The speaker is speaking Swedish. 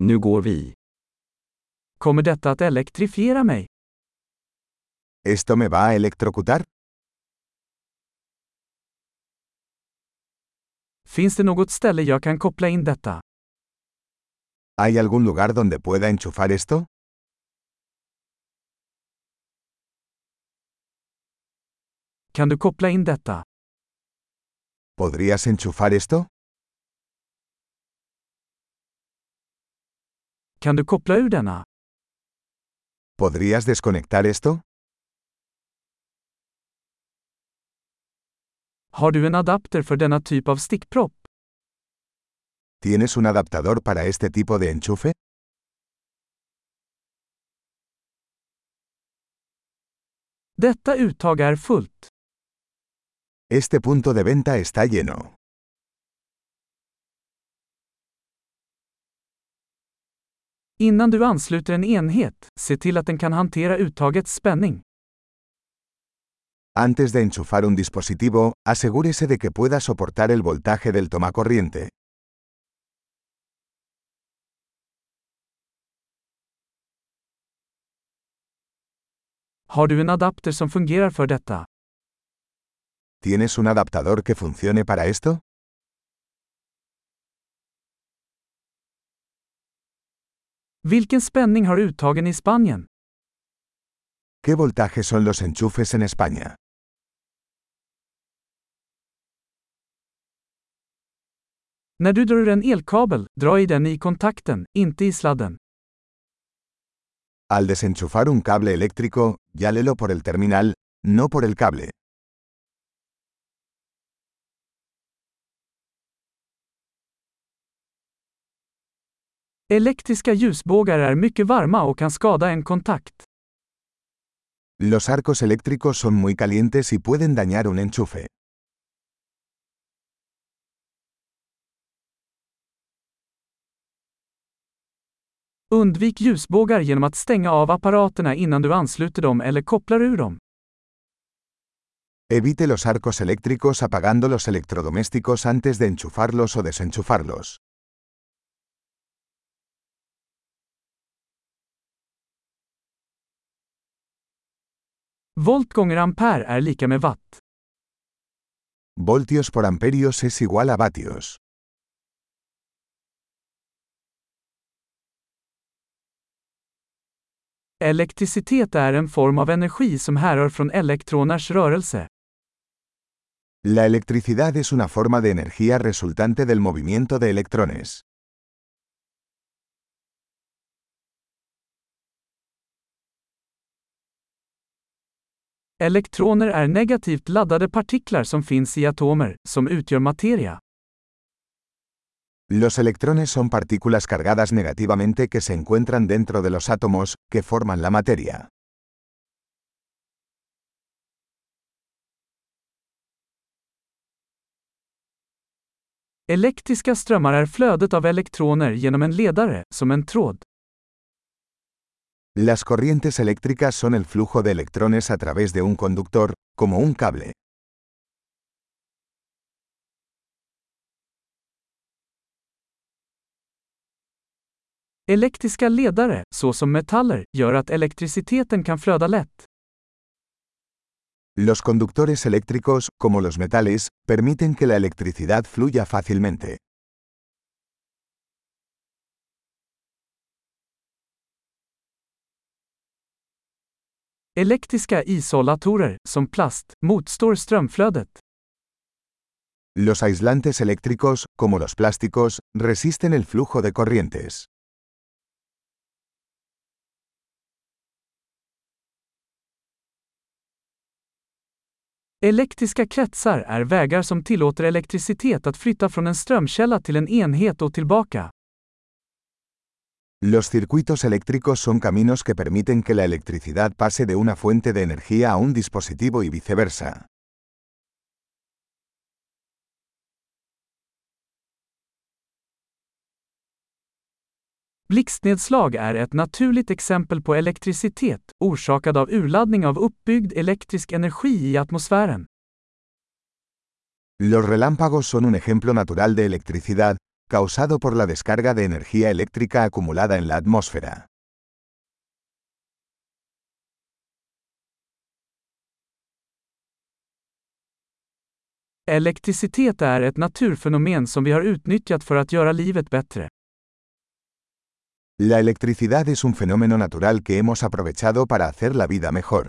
Nu går vi. Kommer detta att elektrifiera mig? ¿Esto me va a electrocutar? Finns det något ställe jag kan koppla in detta? ¿Hay algún lugar donde pueda enchufar esto? Kan du koppla in detta? ¿Podrías enchufar esto? Kan du koppla ur denna? ¿Podrías desconectar esto? Har du en adapter för denna typ av stickpropp? ¿Tienes un adaptador para este tipo de enchufe? Detta uttag är fullt. Este punto de venta está lleno. Innan du ansluter en enhet, se till att den kan hantera uttagets spänning. Antes de enchufar un dispositivo, asegúrese de que pueda soportar el voltaje del tomacorriente. Har du en adapter som fungerar för detta? ¿Tienes un adaptador que funcione para esto? Vilken spänning har uttagen i Spanien? ¿Qué voltaje son los enchufes en España? När du drar en elkabel, dra i den i kontakten, inte i sladden. Al desenchufar un cable eléctrico, llálelo por el terminal, no por el cable. Elektriska ljusbågar är mycket varma och kan skada en kontakt. Los arcos eléctricos son muy calientes y pueden dañar un enchufe. Undvik ljusbågar genom att stänga av apparaterna innan du ansluter dem eller kopplar ur dem. Evite los arcos eléctricos apagando los electrodomésticos antes de enchufarlos o desenchufarlos. Volt gånger ampere är lika med watt. Voltios por amperios es igual a vatios. Elektricitet är en form av energi som härrör från elektroners rörelse. La electricidad es una forma de energía resultante del movimiento de electrones. Elektroner är negativt laddade partiklar som finns i atomer, som utgör materia. Los electrones son partículas cargadas negativamente que se encuentran dentro de los átomos, que forman la materia. Elektriska strömmar är flödet av elektroner genom en ledare, som en tråd. Las corrientes eléctricas son el flujo de electrones a través de un conductor, como un cable. Elektriska ledare, såsom metaller, gör att elektriciteten kan flöda lätt. Los conductores eléctricos, como los metales, permiten que la electricidad fluya fácilmente. Elektriska isolatorer, som plast, motstår strömflödet. Los aislantes eléctricos, como los plásticos, resisten el flujo de corrientes. Elektriska kretsar är vägar som tillåter elektricitet att flytta från en strömkälla till en enhet och tillbaka. Los circuitos eléctricos son caminos que permiten que la electricidad pase de una fuente de energía a un dispositivo y viceversa. Blixtnedslag är ett naturligt exempel på elektricitet, orsakad av urladdning av uppbyggd elektrisk energi i atmosfären. Los relámpagos son un ejemplo natural de electricidad, causado por la descarga de energía eléctrica acumulada en la atmósfera. Elektricitet är ett naturfenomen som vi har utnyttjat för att göra livet bättre. La electricidad es un fenómeno natural que hemos aprovechado para hacer la vida mejor.